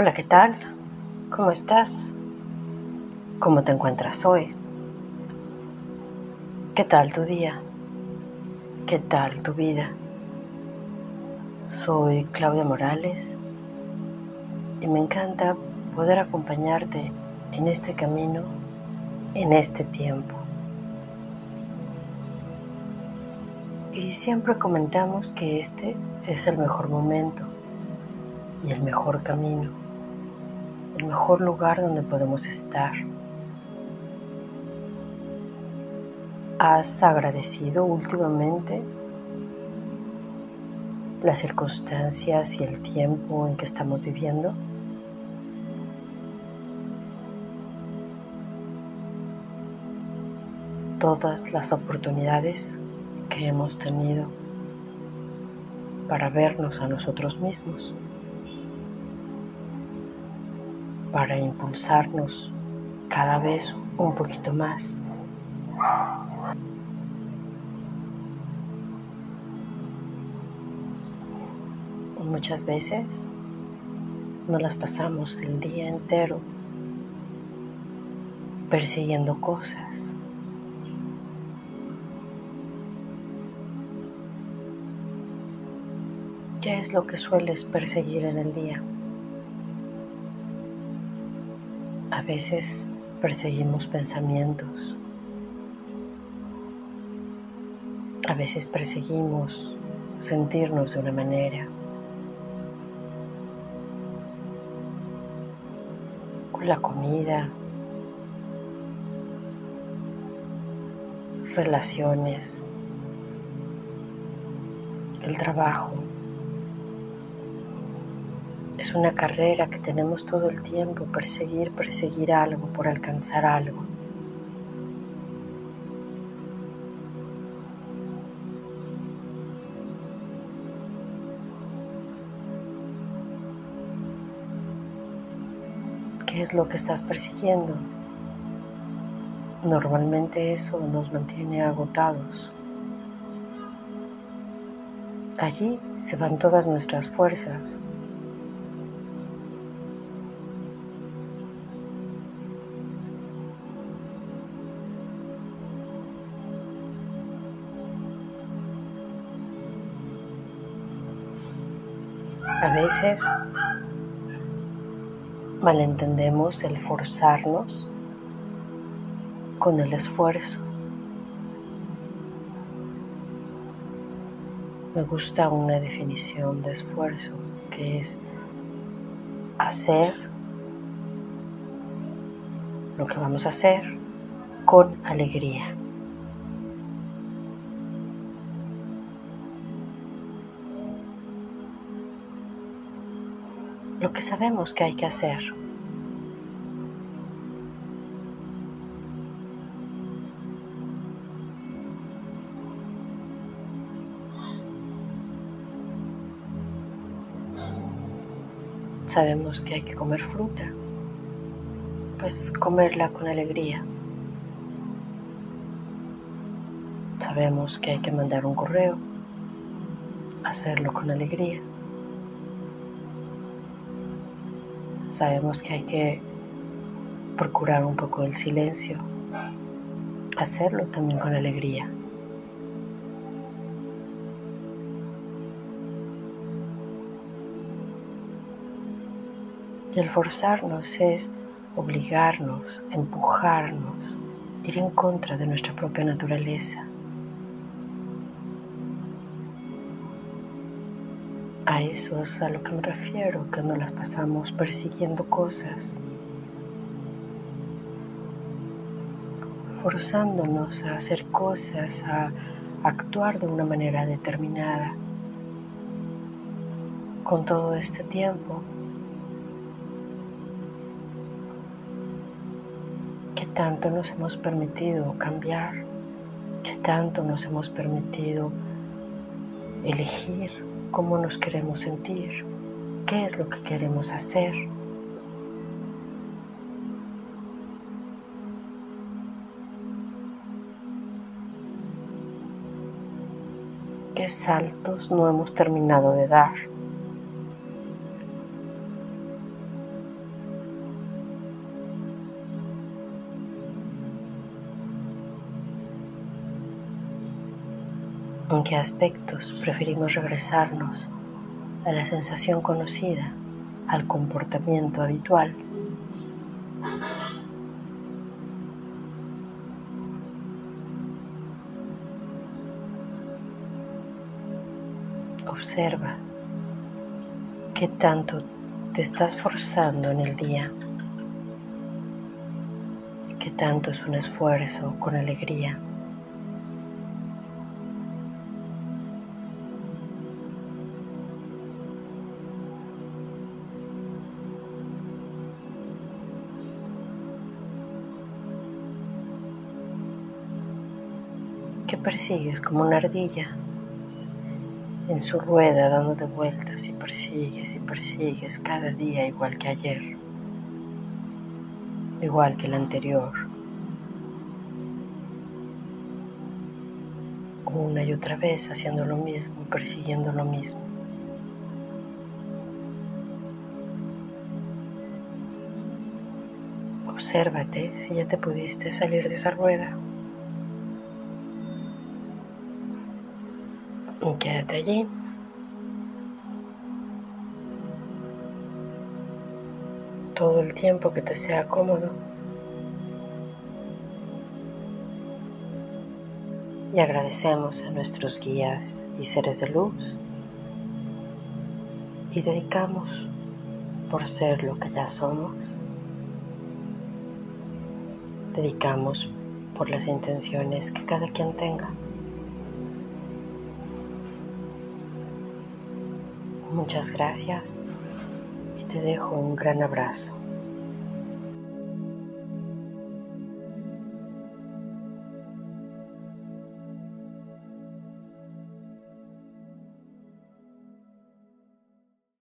Hola, ¿qué tal? ¿Cómo estás? ¿Cómo te encuentras hoy? ¿Qué tal tu día? ¿Qué tal tu vida? Soy Claudia Morales y me encanta poder acompañarte en este camino, en este tiempo. Y siempre comentamos que este es el mejor momento y el mejor camino, el mejor lugar donde podemos estar. ¿Has agradecido últimamente las circunstancias y el tiempo en que estamos viviendo? Todas las oportunidades que hemos tenido para vernos a nosotros mismos, para impulsarnos cada vez un poquito más. muchas veces nos las pasamos el día entero persiguiendo cosas. ¿Qué es lo que sueles perseguir en el día? Veces perseguimos pensamientos. A veces perseguimos sentirnos de una manera. la comida, relaciones, el trabajo. Es una carrera que tenemos todo el tiempo, perseguir, perseguir algo, por alcanzar algo. ¿Qué es lo que estás persiguiendo? Normalmente eso nos mantiene agotados. Allí se van todas nuestras fuerzas. A veces malentendemos el forzarnos con el esfuerzo. Me gusta una definición de esfuerzo que es hacer lo que vamos a hacer con alegría. Lo que sabemos que hay que hacer. Sabemos que hay que comer fruta, pues comerla con alegría. Sabemos que hay que mandar un correo, hacerlo con alegría. Sabemos que hay que procurar un poco el silencio, hacerlo también con alegría. Y el forzarnos es obligarnos, empujarnos, ir en contra de nuestra propia naturaleza. A eso es a lo que me refiero, que no las pasamos persiguiendo cosas, forzándonos a hacer cosas, a actuar de una manera determinada. Con todo este tiempo, ¿qué tanto nos hemos permitido cambiar? ¿Qué tanto nos hemos permitido elegir cómo nos queremos sentir, qué es lo que queremos hacer. qué saltos no hemos terminado de dar. En qué aspectos preferimos regresarnos a la sensación conocida, al comportamiento habitual. Observa qué tanto te estás forzando en el día, qué tanto es un esfuerzo con alegría. Persigues como una ardilla en su rueda dándote vueltas y persigues y persigues cada día igual que ayer, igual que el anterior. Una y otra vez haciendo lo mismo, persiguiendo lo mismo. Obsérvate si ya te pudiste salir de esa rueda. Y quédate allí. Todo el tiempo que te sea cómodo. Y agradecemos a nuestros guías y seres de luz. Y dedicamos por ser lo que ya somos. Dedicamos por las intenciones que cada quien tenga. Muchas gracias y te dejo un gran abrazo.